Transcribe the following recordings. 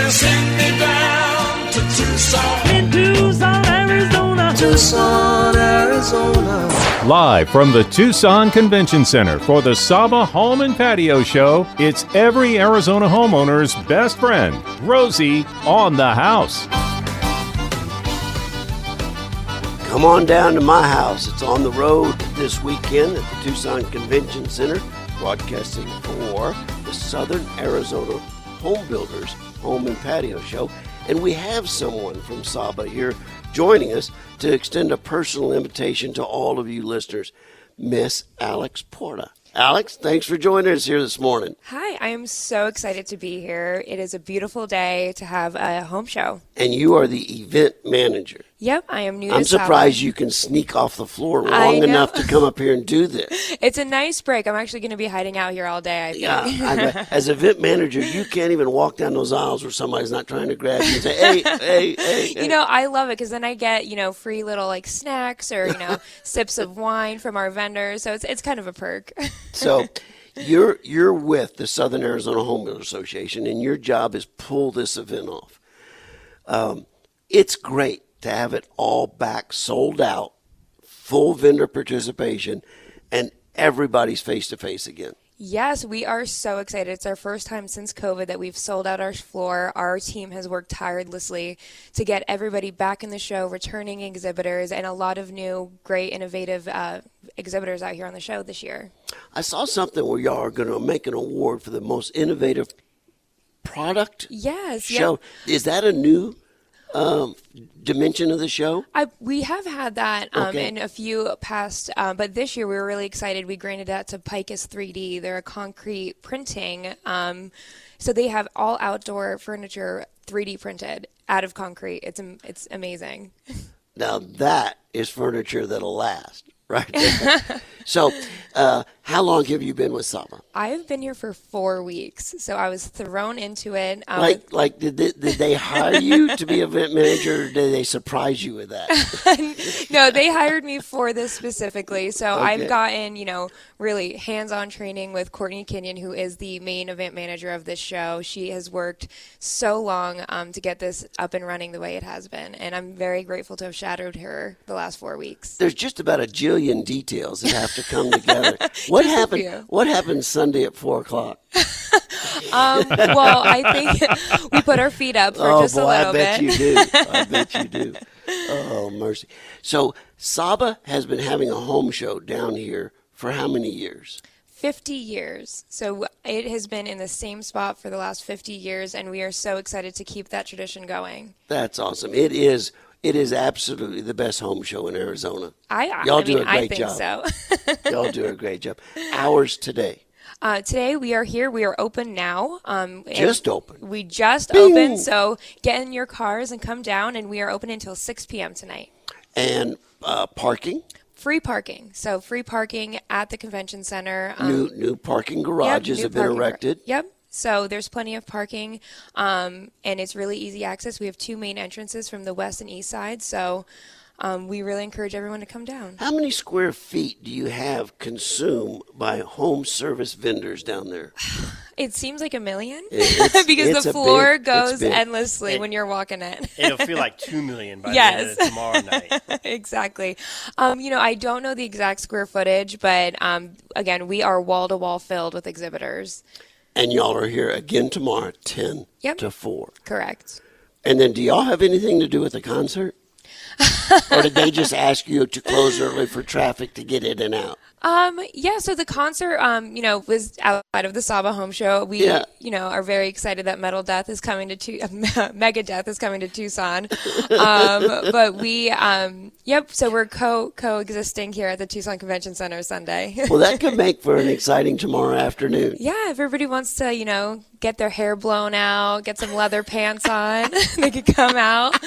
and send me down to Tucson. In Tucson, Arizona. Tucson, Arizona. Live from the Tucson Convention Center for the SAHBA Home and Patio Show, it's every Arizona homeowner's best friend, Rosie, on the house. Come on down to my house. It's on the road this weekend at the Tucson Convention Center, broadcasting for the Southern Arizona Home Builders Home and Patio Show. And we have someone from SAHBA here joining us to extend a personal invitation to all of you listeners, Miss Alex Porta. Alex, thanks for joining us here this morning. Hi, I am so excited to be here. It is a beautiful day to have a home show. And you are the event manager. Yep, I am new I'm surprised you can sneak off the floor long enough to come up here and do this. It's a nice break. I'm actually going to be hiding out here all day, I think. Yeah, I as event manager, you can't even walk down those aisles where somebody's not trying to grab you and say, "Hey, hey, hey." hey." You know, I love it because then I get, you know, free little like snacks or, you know, sips of wine from our vendors. So it's, it's kind of a perk. so you're you're with the Southern Arizona Home Builder Association, and your job is pull this event off. Um, it's great to have it all back, sold out, full vendor participation, and everybody's face to face again. Yes, we are so excited. It's our first time since COVID that we've sold out our floor. Our team has worked tirelessly to get everybody back in the show, returning exhibitors, and a lot of new, great, innovative uh, exhibitors out here on the show this year. I saw something where y'all are going to make an award for the most innovative product Yes, show. Is that a new um, dimension of the show? I, we have had that um, Okay. in a few past, um, but this year we were really excited. We granted that to Picus 3D. They're a concrete printing. Um, so they have all outdoor furniture 3D printed out of concrete. It's it's amazing. Now that is furniture that'll last, right? so, uh, how long have you been with SAHBA? I've been here for four weeks, so I was thrown into it. Um, Like, like did they, did they hire you to be event manager? Or did they surprise you with that? no, they hired me for this specifically. So Okay. I've gotten, you know, really hands-on training with Courtney Kenyon, who is the main event manager of this show. She has worked so long um, to get this up and running the way it has been, and I'm very grateful to have shadowed her the last four weeks. There's just about a jillion details that have to come together. What happened? What happened Sunday at four o'clock? Um, well, I think we put our feet up for oh just boy, a little I bet bit. you do. I bet you do. Oh mercy. So SAHBA has been having a home show down here for how many years? 50 years. So it has been in the same spot for the last 50 years, and we are so excited to keep that tradition going. That's awesome. It is. It is absolutely the best home show in Arizona. I, Y'all I do mean, a I great think job. so. Y'all do a great job. Hours today. Uh, today we are here. We are open now. Um, Just open. We just Bing. opened. So get in your cars and come down. And we are open until 6 p.m. tonight. And uh, parking. Free parking. So free parking at the convention center. Um, New new parking yep, garages new have been parking gar- erected. Yep. So there's plenty of parking, um, and it's really easy access. We have two main entrances from the west and east side. So um, we really encourage everyone to come down. How many square feet do you have consumed by home service vendors down there? It seems like a million It's- because it's the floor big- goes endlessly It- when you're walking it. It'll feel like two million by Yes. the end of tomorrow night. exactly. Um, you know, I don't know the exact square footage, but um, again, we are wall to wall filled with exhibitors. And y'all are here again tomorrow, ten Yep. to four. Correct. And then, do y'all have anything to do with the concert? or did they just ask you to close early for traffic to get in and out? Um, yeah, so the concert, um, you know, was outside of the SAHBA Home Show. We, Yeah. you know, are very excited that Metal Death is coming to tu- Megadeth is coming to Tucson. Um, but we, um, yep. So we're co coexisting here at the Tucson Convention Center Sunday. Well, that could make for an exciting tomorrow afternoon. yeah, if everybody wants to, you know, get their hair blown out, get some leather pants on, they could come out.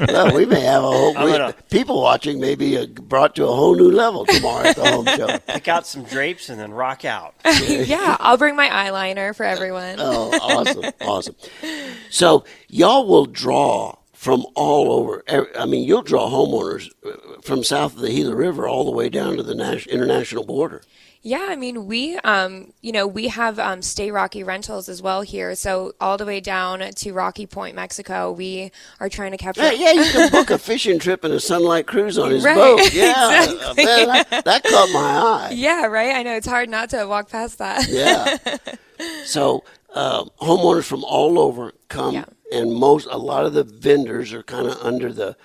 Well, we may have a whole we- gonna- people watching may be uh, brought to a whole new level tomorrow at the home show. Pick out some drapes and then rock out. yeah, I'll bring my eyeliner for everyone. Oh, awesome, awesome. So y'all will draw from all over. I mean, you'll draw homeowners uh, from south of the Gila River all the way down to the nas- international border. Yeah, I mean, we, um, you know, we have um, Stay Rocky rentals as well here. So all the way down to Rocky Point, Mexico, we are trying to capture. Yeah, yeah, you can book a fishing trip and a sunlight cruise on his Right, boat. Yeah, exactly. man, that, that caught my eye. Yeah, right. I know it's hard not to walk past that. Yeah. so um, homeowners from all over come, Yeah. and most a lot of the vendors are kind of under the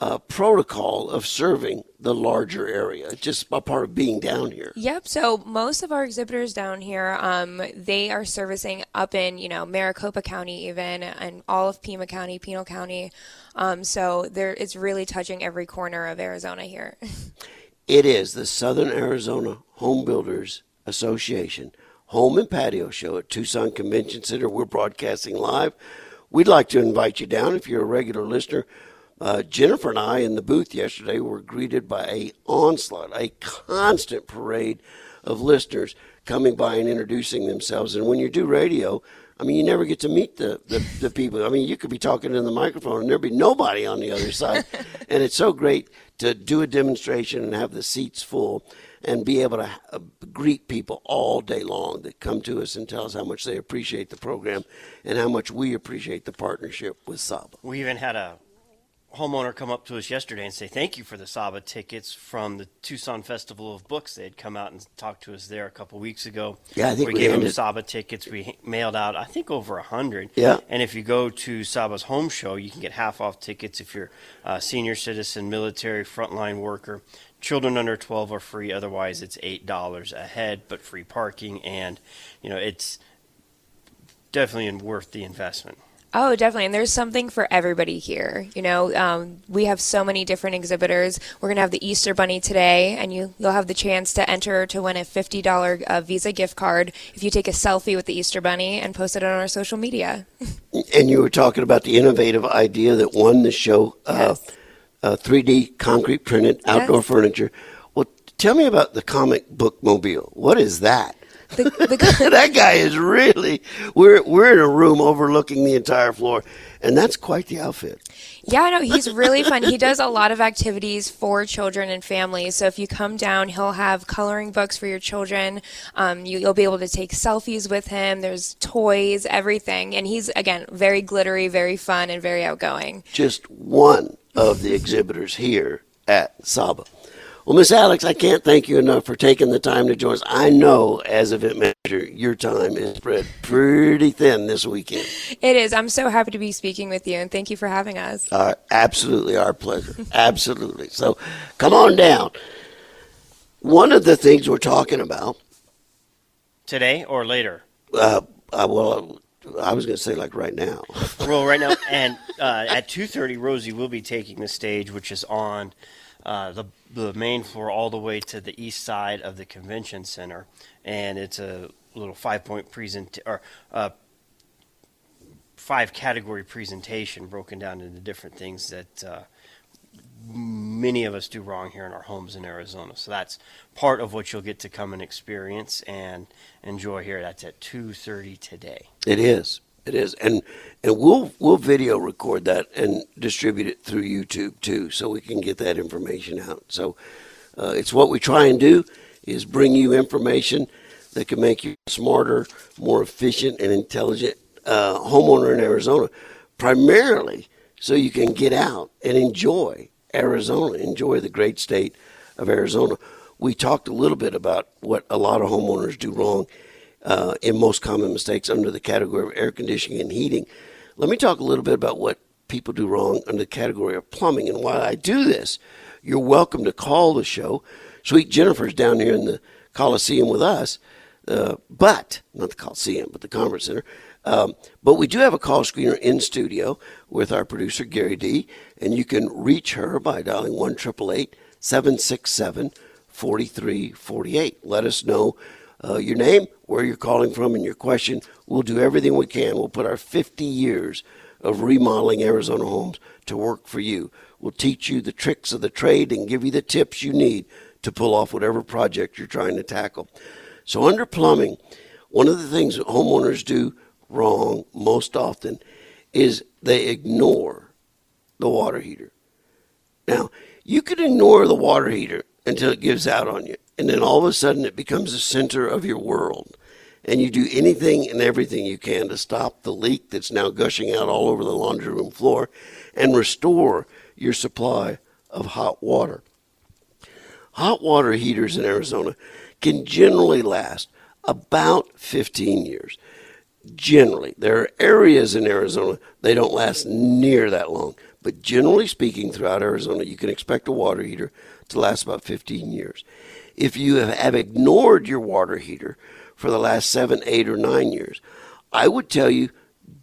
uh, protocol of serving the larger area, just a part of being down here. Yep. So most of our exhibitors down here, um, they are servicing up in you know Maricopa County, even and all of Pima County, Pinal County. Um, so there, it's really touching every corner of Arizona here. It is the Southern Arizona Home Builders Association Home and Patio Show at Tucson Convention Center. We're broadcasting live. We'd like to invite you down if you're a regular listener. Uh, Jennifer and I in the booth yesterday were greeted by a onslaught, a constant parade of listeners coming by and introducing themselves. And when you do radio, I mean, you never get to meet the, the, the people. I mean, you could be talking in the microphone and there'd be nobody on the other side. and it's so great to do a demonstration and have the seats full and be able to uh, greet people all day long that come to us and tell us how much they appreciate the program and how much we appreciate the partnership with SAHBA. We even had a homeowner come up to us yesterday and say thank you for the SAHBA tickets from the Tucson Festival of Books. They had come out and talked to us there a couple weeks ago. Yeah, I think we, we gave them SAHBA tickets. We mailed out, I think, over a hundred. Yeah. And if you go to SAHBA's home show, you can get half off tickets if you're a senior citizen, military, frontline worker. Children under 12 are free. Otherwise, it's eight dollars a head, but free parking, and you know it's definitely worth the investment. Oh, definitely. And there's something for everybody here. You know, um, we have so many different exhibitors. We're going to have the Easter Bunny today, and you, you'll have the chance to enter to win a $50 uh, Visa gift card if you take a selfie with the Easter Bunny and post it on our social media. And you were talking about the innovative idea that won the show uh, Yes. uh, 3D concrete printed outdoor Yes. furniture. Well, tell me about the comic book mobile. What is that? The, the, that guy is really we're we're in a room overlooking the entire floor and that's quite the outfit Yeah, no, he's really fun. He does a lot of activities for children and families. So if you come down, he'll have coloring books for your children. Um, you, you'll be able to take selfies with him. There's toys, everything, and he's again very glittery, very fun, and very outgoing. just one of the exhibitors here at SAHBA. Well, Miss Alex, I can't thank you enough for taking the time to join us. I know, as event manager, your time is spread pretty thin this weekend. It is. I'm so happy to be speaking with you, and thank you for having us. Uh, absolutely our pleasure. absolutely. So come on down. One of the things we're talking about, Today or later? uh, uh, well, I was going to say like right now. Well, right now, and uh, at two thirty, Rosie will be taking the stage, which is on uh, the the main floor, all the way to the east side of the convention center, and it's a little five point present or uh, five category presentation broken down into different things that. Many of us do wrong here in our homes in Arizona, so that's part of what you'll get to come and experience and enjoy here. That's at two thirty today. It is. It is, and and we'll we'll video record that and distribute it through YouTube too, so we can get that information out. So uh, it's what we try and do is bring you information that can make you smarter, more efficient, and intelligent uh, homeowner in Arizona, primarily so you can get out and enjoy Arizona, enjoy the great state of Arizona. We talked a little bit about what a lot of homeowners do wrong uh, in most common mistakes under the category of air conditioning and heating. Let me talk a little bit about what people do wrong under the category of plumbing. And while I do this, you're welcome to call the show. Sweet Jennifer's down here in the Coliseum with us, uh, but not the Coliseum, but the Conference Center. Um, but we do have a call screener in studio with our producer Gary D, and you can reach her by dialing one triple eight seven six seven forty three forty eight. Let us know uh, your name, where you're calling from, and your question. We'll do everything we can. We'll put our 50 years of remodeling Arizona homes to work for you. We'll teach you the tricks of the trade and give you the tips you need to pull off whatever project you're trying to tackle. So, under plumbing, one of the things that homeowners do wrong most often is they ignore the water heater. Now, you can ignore the water heater until it gives out on you, and then all of a sudden it becomes the center of your world. And you do anything and everything you can to stop the leak that's now gushing out all over the laundry room floor and restore your supply of hot water. Hot water heaters in Arizona can generally last about 15 years. Generally, there are areas in Arizona they don't last near that long, but generally speaking, throughout Arizona, you can expect a water heater to last about 15 years. If you have ignored your water heater for the last seven, eight, or nine years, I would tell you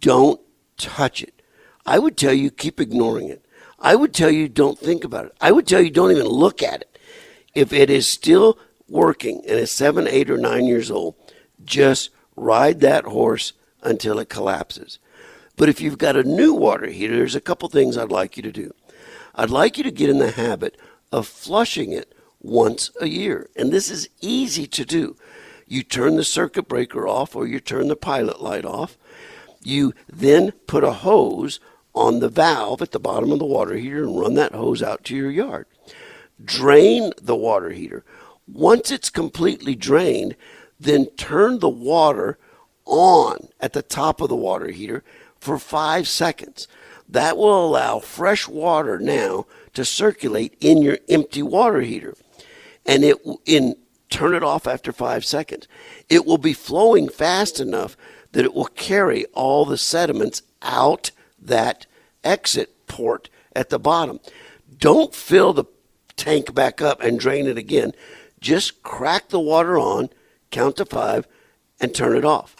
don't touch it. I would tell you keep ignoring it. I would tell you don't think about it. I would tell you don't even look at it. If it is still working and is seven, eight, or nine years old, just ride that horse until it collapses. But if you've got a new water heater, there's a couple things I'd like you to do. I'd like you to get in the habit of flushing it once a year. And this is easy to do. You turn the circuit breaker off or you turn the pilot light off. You then put a hose on the valve at the bottom of the water heater and run that hose out to your yard. Drain the water heater. Once it's completely drained, then turn the water on at the top of the water heater for five seconds. That will allow fresh water now to circulate in your empty water heater. And it in turn it off after five seconds. It will be flowing fast enough that it will carry all the sediments out that exit port at the bottom. Don't fill the tank back up and drain it again. Just crack the water on, count to five, and turn it off.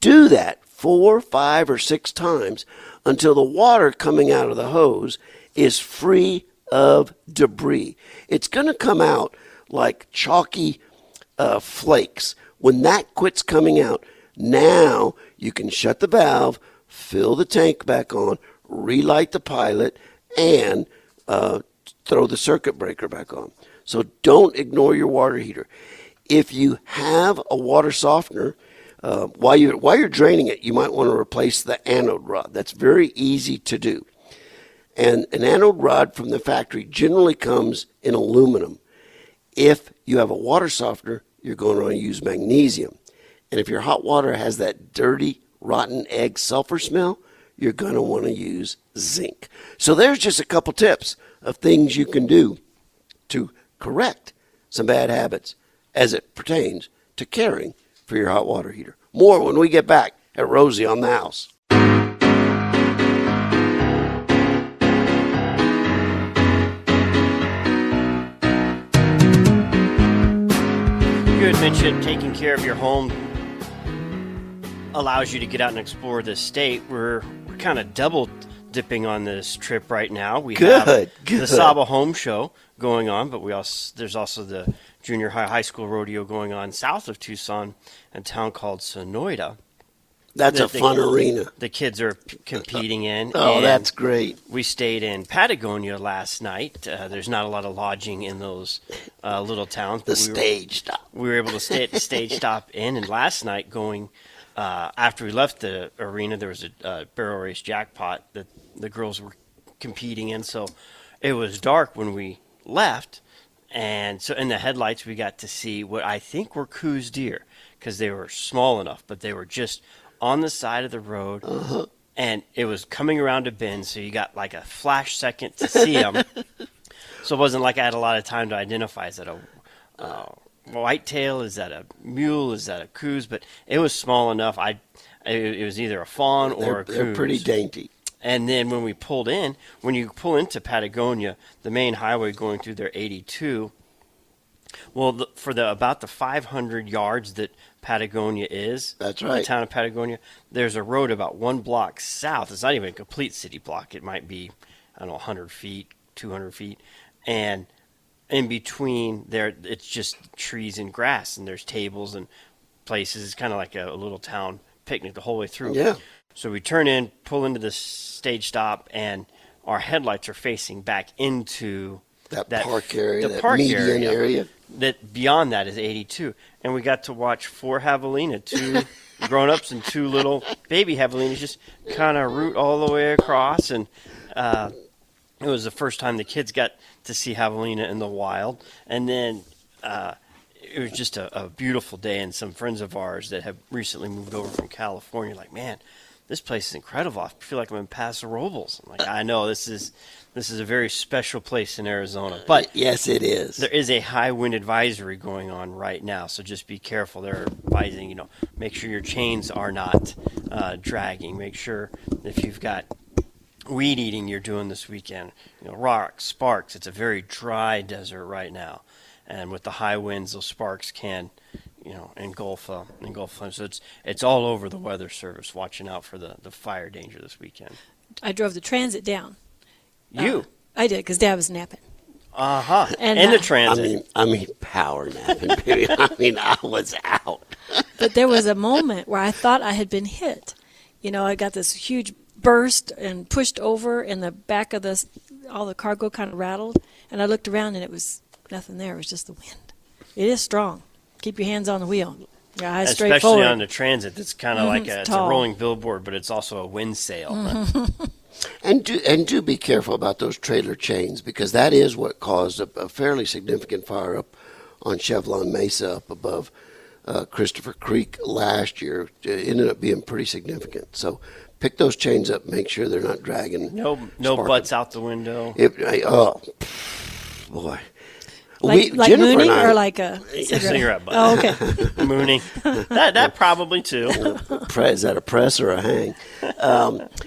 Do that four, five, or six times until the water coming out of the hose is free of debris. It's going to come out like chalky uh, flakes. When that quits coming out, now you can shut the valve, fill the tank back on, relight the pilot, and uh, throw the circuit breaker back on. So don't ignore your water heater. If you have a water softener, uh, while you're while you're draining it, you might want to replace the anode rod. That's very easy to do. And an anode rod from the factory generally comes in aluminum. If you have a water softener, you're going to want to use magnesium. And if your hot water has that dirty, rotten egg sulfur smell, you're going to want to use zinc. So there's just a couple tips of things you can do to correct some bad habits as it pertains to caring for your hot water heater. More when we get back at Rosie on the House. You had mentioned taking care of your home allows you to get out and explore the state. We're, we're kind of double dipping on this trip right now. We have Good, the good. Saba Home Show going on, but we also there's also the junior high high school rodeo going on south of Tucson, in a town called Sonoita. That's that a the- fun arena. The kids are p- competing in. Oh, that's great. We stayed in Patagonia last night. Uh, there's not a lot of lodging in those uh, little towns. The we were- stage stop. we were able to stay at the stage stop inn and last night going uh, after we left the arena there was a uh, barrel race jackpot that the girls were competing in. So it was dark when we left. And so in the headlights we got to see what i think were Coues deer because they were small enough but they were just on the side of the road. And it was coming around a bend so you got like a flash second to see them so it wasn't like i had a lot of time to identify. Is that a uh, whitetail? Is that a mule? Is that a Coues? But it was small enough. I it, it was either a fawn or They're, a Coues. they're pretty dainty. And then when we pulled in, when you pull into Patagonia, the main highway going through there, 82. Well, the, for the about the 500 yards that Patagonia is, That's right, The town of Patagonia. There's a road about one block south. It's not even a complete city block. It might be, I don't know, 100 feet, 200 feet, and in between there, it's just trees and grass, and there's tables and places. It's kind of like a, a little town picnic the whole way through. Yeah. So we turn in, pull into the stage stop, and our headlights are facing back into That, park area, the that park median area. area. That beyond that is 82, and we got to watch four javelina, two grown-ups and two little baby javelinas, just kind of root all the way across, and uh, it was the first time the kids got to see javelina in the wild, and then uh, it was just a, a beautiful day. And some friends of ours that have recently moved over from California, like, man, this place is incredible. I feel like I'm in Paso Robles. I'm like, I know this is this is a very special place in Arizona, but yes, it is. there is a high wind advisory going on right now, so just be careful. They're advising, you know, make sure your chains are not uh, dragging. Make sure if you've got weed eating you're doing this weekend, you know, rocks, sparks. It's a very dry desert right now, and with the high winds, those sparks can, you know, engulf uh, engulf flames. So it's it's all over the Weather Service, watching out for the the fire danger this weekend. I drove the transit down. You, Uh, I did because Dad was napping. uh huh, and, and, the transit. I mean, I mean, power napping. baby. I mean, I was out. But there was a moment where I thought I had been hit. You know, I got this huge burst and pushed over, and the back of the all the cargo kind of rattled. And I looked around, and it was nothing there. It was just the wind. It is strong. Keep your hands on the wheel. Your eyes straight especially forward. on the transit. That's kind of like it's a, it's a rolling billboard, but it's also a wind sail. And do and do be careful about those trailer chains because that is what caused a, a fairly significant fire up on Chevron Mesa up above uh, Christopher Creek last year. It ended up being pretty significant. So pick those chains up, make sure they're not dragging. No, no sparking. butts out the window. It, I, oh boy, like We- like Jennifer and mooning I- or like a cigarette. cigarette butt. Oh, okay. Mooning. that that probably too. is that a press or a hang? Um,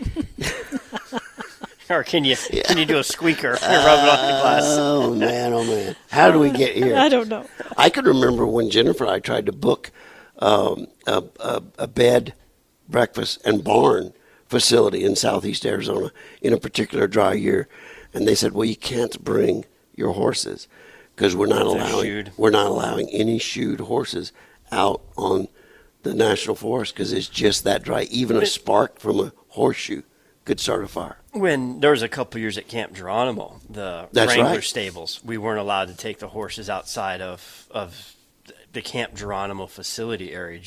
Or can you can you do a squeaker? You rub it on the glass. oh man, oh man, how do we get here? I don't know. I can remember when Jennifer and I tried to book um, a, a, a bed, breakfast, and barn facility in southeast Arizona in a particular dry year, and they said, "Well, you can't bring your horses because we're not They're allowing we're not allowing any shoed horses out on the national forest because it's just that dry. Even a spark from a horseshoe could start a fire." When there was a couple years at Camp Geronimo, the That's Wrangler right. stables, we weren't allowed to take the horses outside of of the Camp Geronimo facility area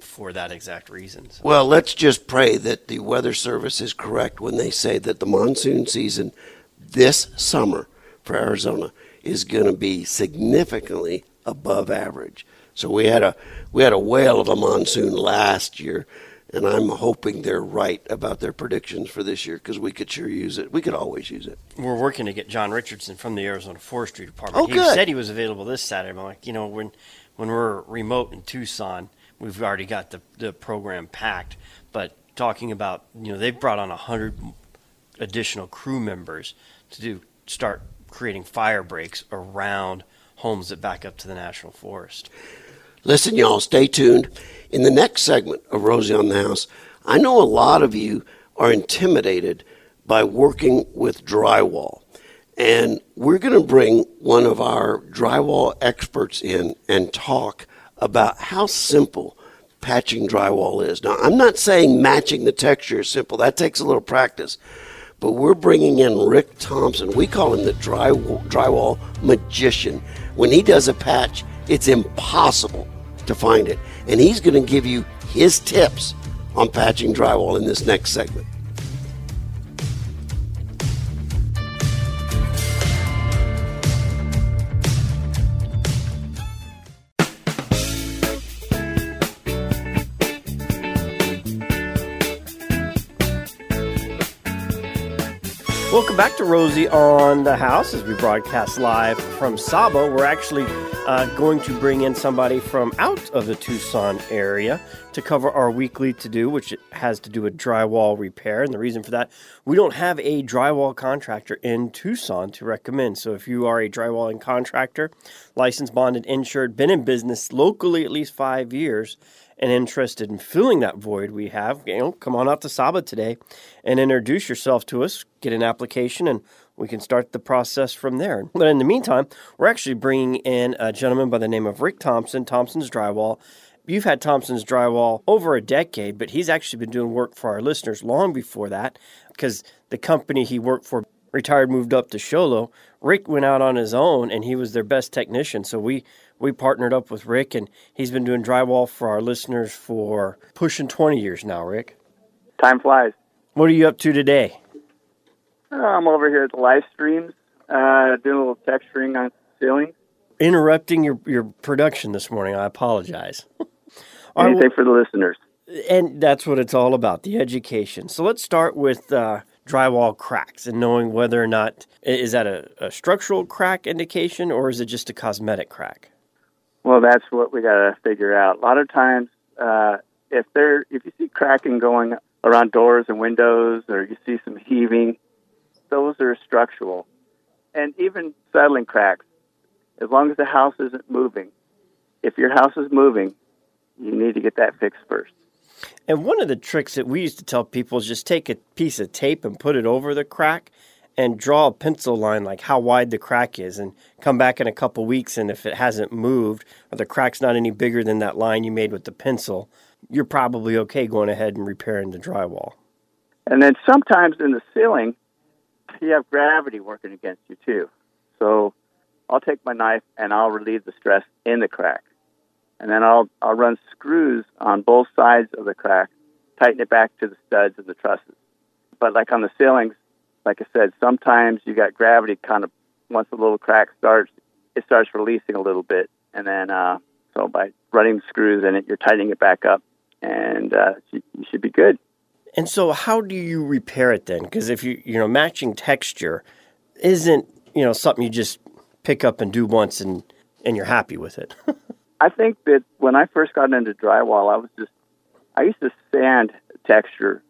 for that exact reason. So Well, let's just pray that the Weather Service is correct when they say that the monsoon season this summer for Arizona is going to be significantly above average. So we had a we had a whale of a monsoon last year, and I'm hoping they're right about their predictions for this year because we could sure use it. We could always use it. we're working to get John Richardson from the Arizona Forestry Department. Oh, he good. said he was available this Saturday. I'm like, you know, when when we're remote in Tucson, we've already got the the program packed. But talking about, you know, they've brought on a hundred additional crew members to do start creating fire breaks around homes that back up to the national forest. Listen, y'all, stay tuned. In the next segment of Rosie on the House, I know a lot of you are intimidated by working with drywall. And we're going to bring one of our drywall experts in and talk about how simple patching drywall is. Now, I'm not saying matching the texture is simple, that takes a little practice. But we're bringing in Rick Thompson. We call him the drywall, drywall magician. When he does a patch, it's impossible to find it. And he's going to give you his tips on patching drywall in this next segment. Back to Rosie on the House as we broadcast live from SAHBA. We're actually uh, going to bring in somebody from out of the Tucson area to cover our weekly to do, which has to do with drywall repair. And the reason for that, we don't have a drywall contractor in Tucson to recommend. So if you are a drywalling contractor, licensed, bonded, insured, been in business locally at least five years, and interested in filling that void we have, you know, come on out to SAHBA today and introduce yourself to us, get an application, and we can start the process from there. But in the meantime, we're actually bringing in a gentleman by the name of Rick Thompson, Thompson's Drywall. You've had Thompson's Drywall over a decade, but he's actually been doing work for our listeners long before that because the company he worked for retired, moved up to Show Low. Rick went out on his own and he was their best technician. So we we partnered up with Rick and he's been doing drywall for our listeners for pushing 20 years now, Rick. Time flies. What are you up to today? Uh, I'm over here at the live streams, uh, doing a little texturing on ceiling. Interrupting your, your production this morning. I apologize. All right, Anything for the listeners. and that's what it's all about the education so let's start with uh, drywall cracks and knowing whether or not is that a, a structural crack indication or is it just a cosmetic crack Well, that's what we got to figure out. A lot of times, uh, if there, if you see cracking going around doors and windows, or you see some heaving, those are structural. And even settling cracks, as long as the house isn't moving. If your house is moving, you need to get that fixed first. And one of the tricks that we used to tell people is just take a piece of tape and put it over the crack and draw a pencil line like how wide the crack is and come back in a couple weeks and if it hasn't moved or the crack's not any bigger than that line you made with the pencil you're probably okay going ahead and repairing the drywall And then sometimes in the ceiling, you have gravity working against you too. So I'll take my knife and I'll relieve the stress in the crack. And then I'll I'll run screws on both sides of the crack, tighten it back to the studs and the trusses. But like on the ceilings, like I said, sometimes you got gravity kind of once the little crack starts, it starts releasing a little bit, and then uh, so by running the screws in it, you're tightening it back up, and uh, you, you should be good. And so, how do you repair it then? Because if you you know matching texture isn't you know something you just pick up and do once and and you're happy with it. I think that when I first got into drywall, I was just I used to sand texture.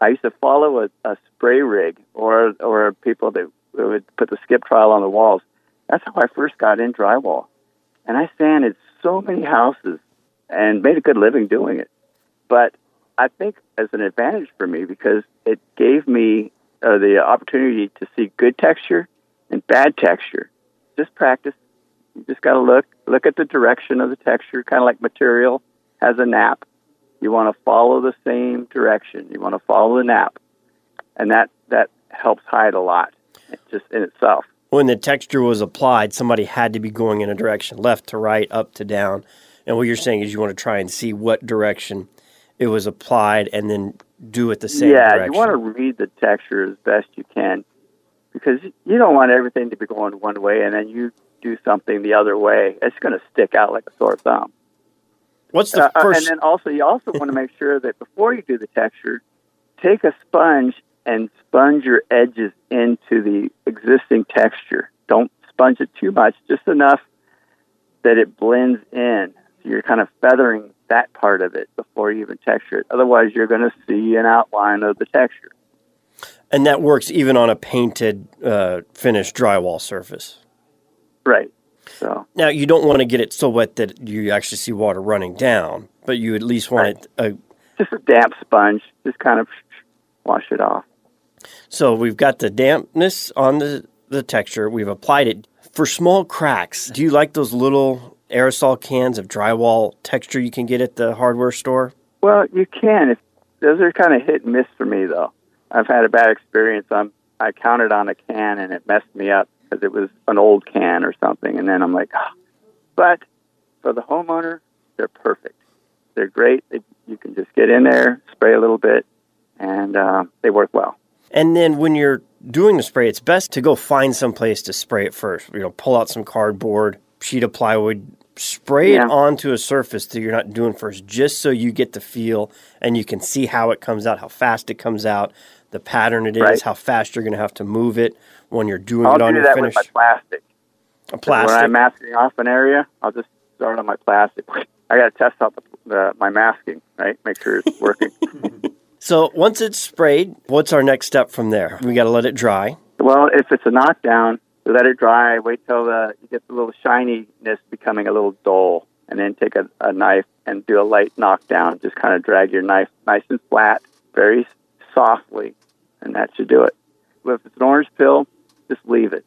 I used to follow a, a spray rig or or people that would put the skip trowel on the walls. That's how I first got in drywall, and I sanded so many houses and made a good living doing it. But I think as an advantage for me because it gave me uh, the opportunity to see good texture and bad texture. Just practice. You just got to look look at the direction of the texture, kind of like material has a nap. You want to follow the same direction. You want to follow the nap, and that that helps hide a lot, just in itself. when the texture was applied, somebody had to be going in a direction, left to right, up to down. And what you're saying is you want to try and see what direction it was applied and then do it the same yeah, direction. you want to read the texture as best you can, because you don't want everything to be going one way, and then you do something the other way. It's going to stick out like a sore thumb. What's the Uh, uh, first? and then also, you also want to make sure that before you do the texture, take a sponge and sponge your edges into the existing texture. Don't sponge it too much, just enough that it blends in. So you're kind of feathering that part of it before you even texture it. Otherwise, you're going to see an outline of the texture. and that works even on a painted, uh, finished drywall surface. Right. So Now you don't want to get it so wet that you actually see water running down, but you at least want it. Uh, just a damp sponge, just kind of wash it off. so we've got the dampness on the the texture. We've applied it for small cracks. Do you like those little aerosol cans of drywall texture you can get at the hardware store? Well, you can. If those are kind of hit and miss for me, though. I've had a bad experience. I'm, I counted on a can and it messed me up because it was an old can or something, and then I'm like, oh. but for the homeowner, they're perfect. They're great. They, you can just get in there, spray a little bit, and uh, they work well. And then when you're doing the spray, it's best to go find some place to spray it first. You know, pull out some cardboard, sheet of plywood, spray Yeah. it onto a surface that you're not doing first, just so you get the feel and you can see how it comes out, how fast it comes out, the pattern it is, Right. how fast you're going to have to move it when you're doing I'll it on do your that finish. with my plastic. a plastic. When I'm masking off an area, I'll just start on my plastic. I got to test out the, the, my masking, right? Make sure it's working. So once it's sprayed, what's our next step from there? We got to let it dry. Well, if it's a knockdown, we let it dry. Wait till the, you get the little shininess becoming a little dull, and then take a, a knife and do a light knockdown. Just kind of drag your knife nice and flat, very softly, and that should do it. If it's an orange peel, just leave it.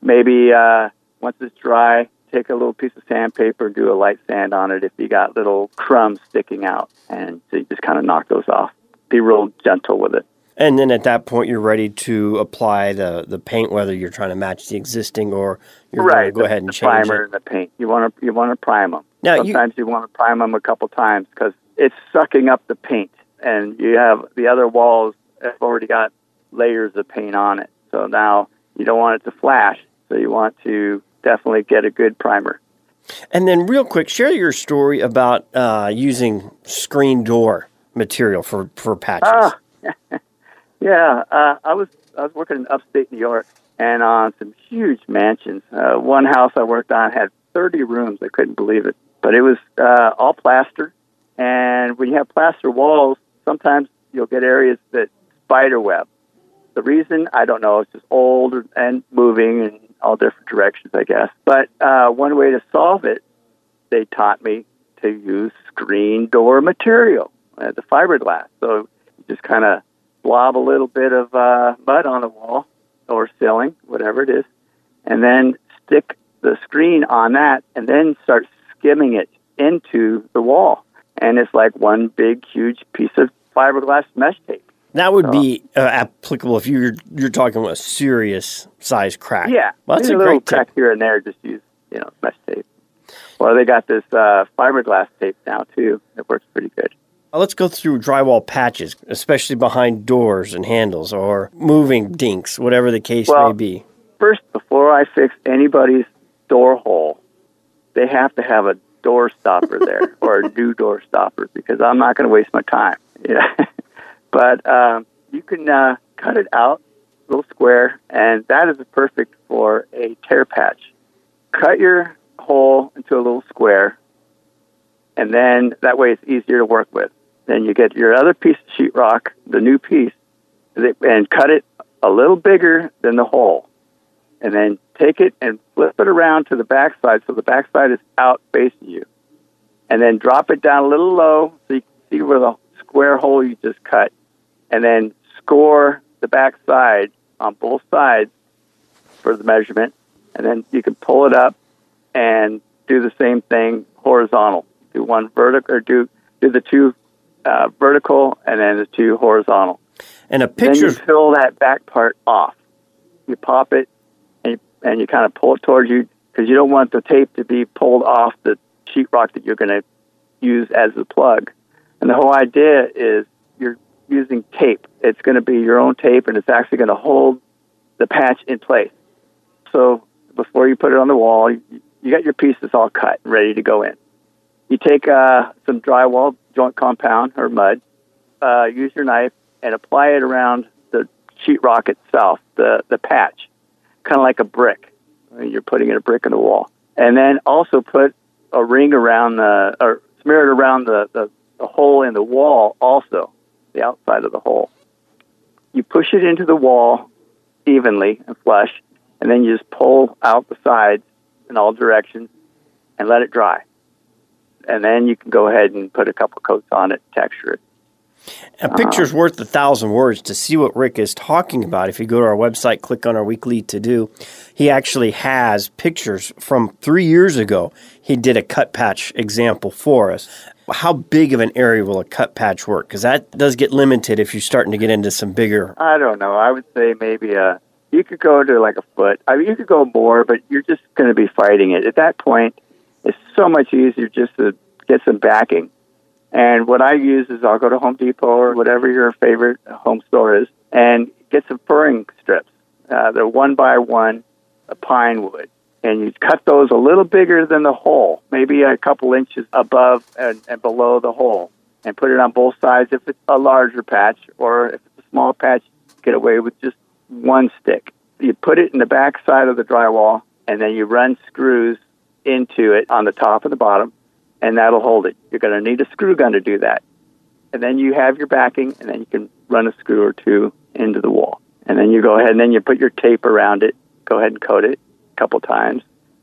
Maybe uh, once it's dry, take a little piece of sandpaper, do a light sand on it if you got little crumbs sticking out, and so you just kind of knock those off. Be real gentle with it. And then at that point, you're ready to apply the, the paint, whether you're trying to match the existing or you're going to go the, ahead and the change primer it. and the paint. You want to you want to prime them. Now, you- Sometimes you, want to prime them a couple times because it's sucking up the paint, and you have the other walls have already got layers of paint on it. So now you don't want it to flash, so you want to definitely get a good primer. And then, real quick, share your story about uh, using screen door material for for patches. Ah, yeah. Uh, I was I was working in upstate New York and on some huge mansions. Uh, one house I worked on had 30 rooms. I couldn't believe it, but it was uh, all plaster. And when you have plaster walls, sometimes you'll get areas that spider web. The reason I don't know. It's just old and moving in all different directions, I guess. But uh, one way to solve it, they taught me to use screen door material, uh, the fiberglass. So you just kind of blob a little bit of uh, mud on the wall or ceiling, whatever it is, and then stick the screen on that, and then start skimming it into the wall. And it's like one big, huge piece of fiberglass mesh tape. That would be uh, applicable if you're you're talking about a serious size crack. Yeah, well, that's There's a little great crack tip. here and there. Just use you know mesh tape. Well, they got this uh, fiberglass tape now too. It works pretty good. Let's go through drywall patches, especially behind doors and handles or moving dinks, whatever the case Well- may be. First, before I fix anybody's door hole, they have to have a door stopper there or a new door stopper because I'm not going to waste my time. Yeah. But um, you can uh, cut it out, a little square, and that is perfect for a tear patch. Cut your hole into a little square, and then that way it's easier to work with. Then you get your other piece of sheetrock, the new piece, and cut it a little bigger than the hole and then take it and flip it around to the backside so the backside is out facing you. And then drop it down a little low so you can see where the square hole you just cut. And then score the backside on both sides for the measurement. And then you can pull it up and do the same thing horizontal. Do one vertical or do do the two uh, vertical and then the two horizontal. And a Then you fill that back part off. You pop it and you, and you kind of pull it towards you because you don't want the tape to be pulled off the sheetrock that you're going to use as the plug. And the whole idea is using tape. It's going to be your own tape and it's actually going to hold the patch in place. So before you put it on the wall, you, got your pieces all cut ready to go in. You take uh, some drywall joint compound or mud, uh, use your knife, and apply it around the sheetrock itself, the, the patch, kind of like a brick. You're putting in a brick in the wall. And then also put a ring around the, or smear it around the, the, the hole in the wall also, the outside of the hole. You push it into the wall evenly and flush, and then you just pull out the sides in all directions and let it dry. And then you can go ahead and put a couple coats on it, texture it. A picture's worth a thousand words. To see what Rick is talking about, if you go to our website, click on our weekly to do, he actually has pictures from three years ago. He did a cut patch example for us. How big of an area will a cut patch work? Because that does get limited if you're starting to get into some bigger. I don't know. I would say maybe a. You could go to like a foot. I mean, you could go more, but you're just going to be fighting it. At that point, it's so much easier just to get some backing. And what I use is I'll go to Home Depot or whatever your favorite home store is and get some furring strips. Uh, they're one by one, pine wood. And you cut those a little bigger than the hole, maybe a couple inches above and, and below the hole, and put it on both sides if it's a larger patch, or if it's a small patch, get away with just one stick. You put it in the back side of the drywall, and then you run screws into it on the top and the bottom, and that'll hold it. You're going to need a screw gun to do that. And then you have your backing, and then you can run a screw or two into the wall. And then you go ahead and then you put your tape around it. Go ahead and coat it couple times,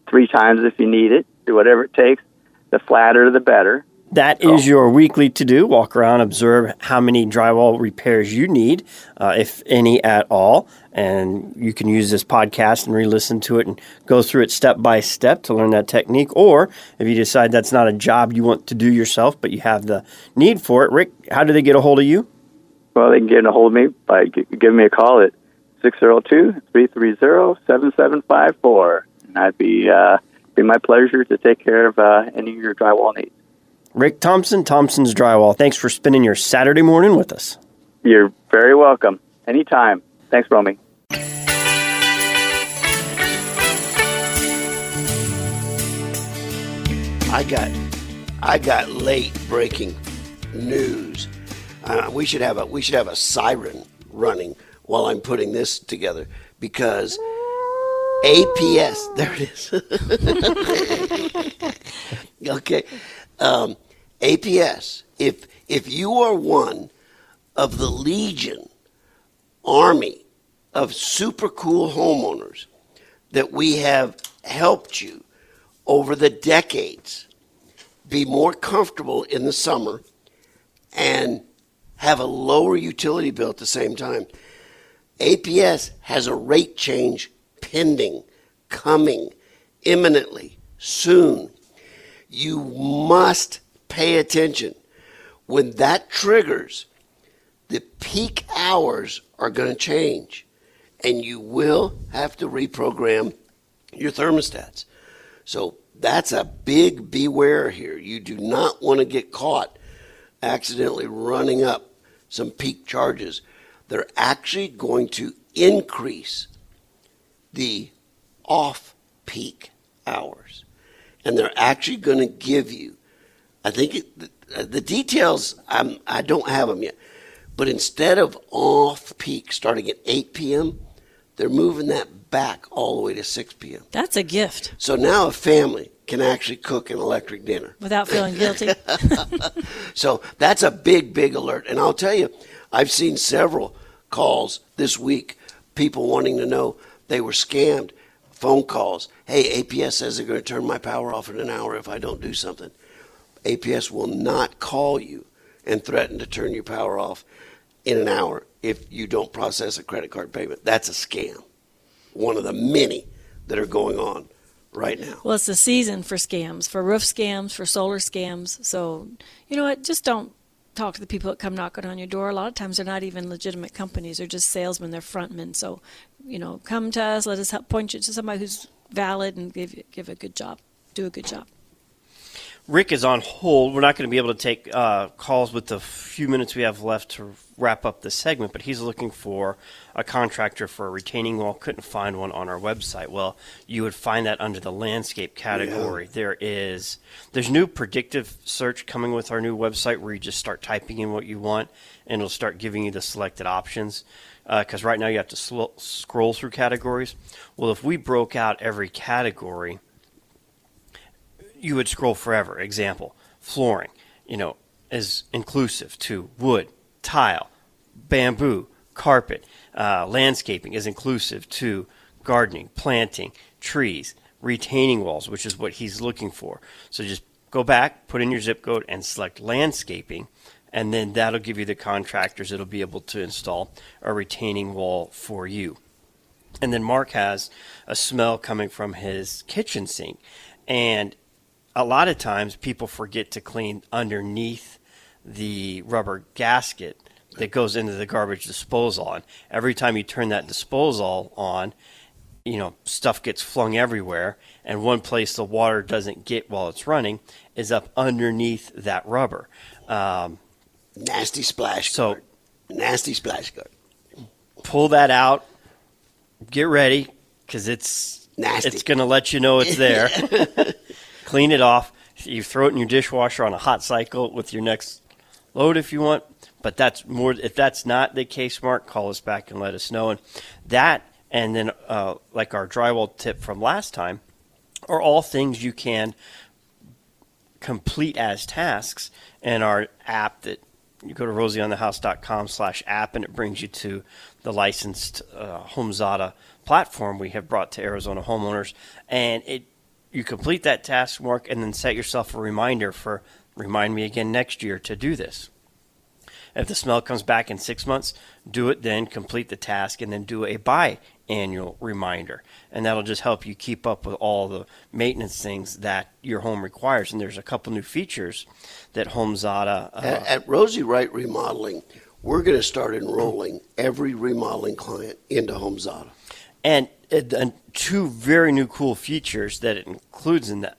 three times if you need it. Do whatever it takes. The flatter, the better. That is your weekly to do. Walk around, observe how many drywall repairs you need, uh, if any at all. And you can use this podcast and re listen to it and go through it step by step to learn that technique. Or if you decide that's not a job you want to do yourself, but you have the need for it, Rick, how do they get a hold of you? Well, they can get a hold of me by giving me a call at 602-330-7754. And I'd be, uh, be my pleasure to take care of uh, any of your drywall needs. Rick Thompson, Thompson's Drywall. Thanks for spending your Saturday morning with us. You're very welcome. Anytime. Thanks, Romey. I got, I got late breaking news. Uh, we should have a we should have a siren running while I'm putting this together because APS. There it is. okay, um, APS. If if you are one of the legion army of super cool homeowners that we have helped you over the decades be more comfortable in the summer and have a lower utility bill at the same time. APS has a rate change pending, coming imminently, soon. You must pay attention. When that triggers, the peak hours are going to change, and you will have to reprogram your thermostats. So that's a big beware here. You do not want to get caught accidentally running up some peak charges. They're actually going to increase the off peak hours. And they're actually going to give you, I think it, the, the details, I'm, I don't have them yet, but instead of off peak starting at 8 p.m., they're moving that back all the way to 6 p.m. That's a gift So now a family can actually cook an electric dinner. without feeling guilty. So that's a big, big alert. And I'll tell you, I've seen several calls this week, people wanting to know they were scammed, phone calls. Hey, APS says they're going to turn my power off in an hour if I don't do something. APS will not call you and threaten to turn your power off in an hour if you don't process a credit card payment. That's a scam. One of the many that are going on right now. Well, it's the season for scams, for roof scams, for solar scams. So, you know what? Just don't talk to the people that come knocking on your door. A lot of times they're not even legitimate companies. They're just salesmen. They're frontmen. So, you know, come to us. Let us help point you to somebody who's valid and give give a good job. Do a good job. Rick is on hold. We're not going to be able to take uh, calls with the few minutes we have left to wrap up the segment, but he's looking for a contractor for a retaining wall. Couldn't find one on our website. Well, you would find that under the landscape category. There is there's new predictive search coming with our new website where you just start typing in what you want and it'll start giving you the selected options. Uh, because right now you have to sl- scroll through categories. Well, if we broke out every category you would scroll forever. Example, flooring, you know, is inclusive to wood, tile, bamboo, carpet. Uh, landscaping is inclusive to gardening, planting, trees, retaining walls, which is what he's looking for. So just go back, put in your zip code, and select landscaping, and then that'll give you the contractors that'll be able to install a retaining wall for you. And then Mark has a smell coming from his kitchen sink. And a lot of times people forget to clean underneath the rubber gasket that goes into the garbage disposal. And every time you turn that disposal on, you know, stuff gets flung everywhere. And one place the water doesn't get while it's running is up underneath that rubber. Um, Nasty splash So- guard. Nasty splash guard. pull that out, get ready, because it's Nasty. it's going to let you know it's there. Clean it off. You throw it in your dishwasher on a hot cycle with your next load if you want. But that's more. If that's not the case, Mark, call us back and let us know. And that, and then uh, like our drywall tip from last time, are all things you can complete as tasks in our app that you go to rosieonthehouse.com slash app and it brings you to the licensed uh, HomeZada platform we have brought to Arizona homeowners. And it you complete that task, Mark, and then set yourself a reminder for remind me again next year to do this. If the smell comes back in six months, do it then, complete the task, and then do a biannual reminder. And that'll just help you keep up with all the maintenance things that your home requires. And there's a couple new features that HomeZada. Uh, At, at Rosie Wright Remodeling, we're going to start enrolling every remodeling client into HomeZada. and, and, and two very new cool features that it includes in that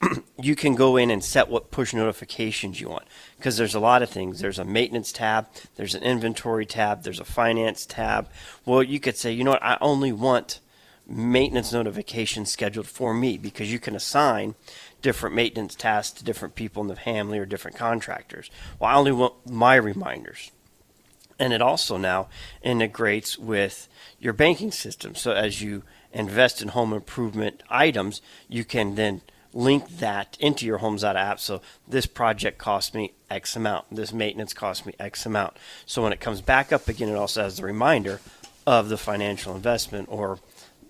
you can go in and set what push notifications you want because there's a lot of things. There's a maintenance tab, there's an inventory tab, there's a finance tab. Well, you could say, you know what, I only want maintenance notifications scheduled for me because you can assign different maintenance tasks to different people in the family or different contractors. Well, I only want my reminders. And it also now integrates with your banking system. So as you invest in home improvement items, you can then link that into your HomeZada app. So this project cost me X amount. This maintenance cost me X amount. So when it comes back up again, it also has the reminder of the financial investment or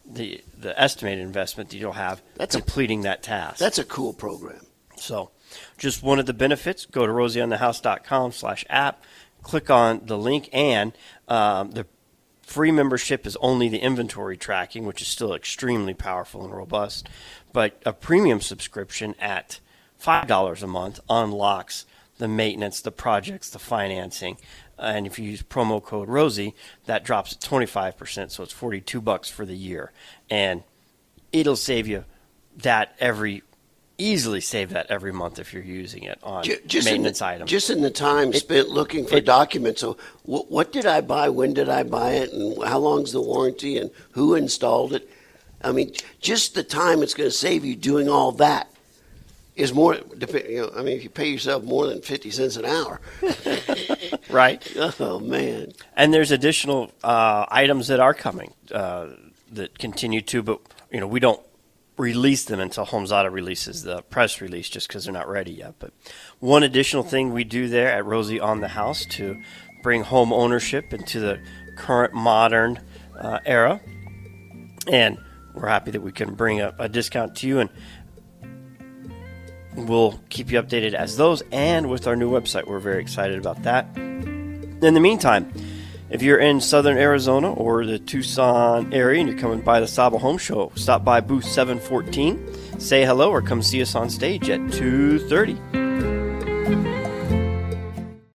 the the estimated investment that you'll have That's a- completing that task. That's a cool program. So, just one of the benefits, go to rosieonthehouse.com slash app, click on the link, and um, the free membership is only the inventory tracking, which is still extremely powerful and robust. But a premium subscription at $5 a month unlocks the maintenance, the projects, the financing. And if you use promo code Rosie, that drops to 25%, so it's 42 bucks for the year. And it'll save you that every easily save that every month if you're using it on Just in maintenance the, items. Just in the time spent looking for it- documents. So, wh- what did I buy? When did I buy it? And how long's the warranty? And who installed it? I mean, just the time it's going to save you doing all that is more. You know, I mean, if you pay yourself more than fifty cents an hour, right? oh man, And there's additional uh, items that are coming uh, that continue to, but you know we don't release them until HomeZada releases the press release, just because they're not ready yet. But one additional thing we do there at Rosie on the House to bring home ownership into the current modern uh, era, and we're happy that we can bring a, a discount to you and. We'll keep you updated as those and with our new website. We're very excited about that. In the meantime, if you're in southern Arizona or the Tucson area and you're coming by the SAHBA Home Show, stop by booth 714, say hello, or come see us on stage at 2:30.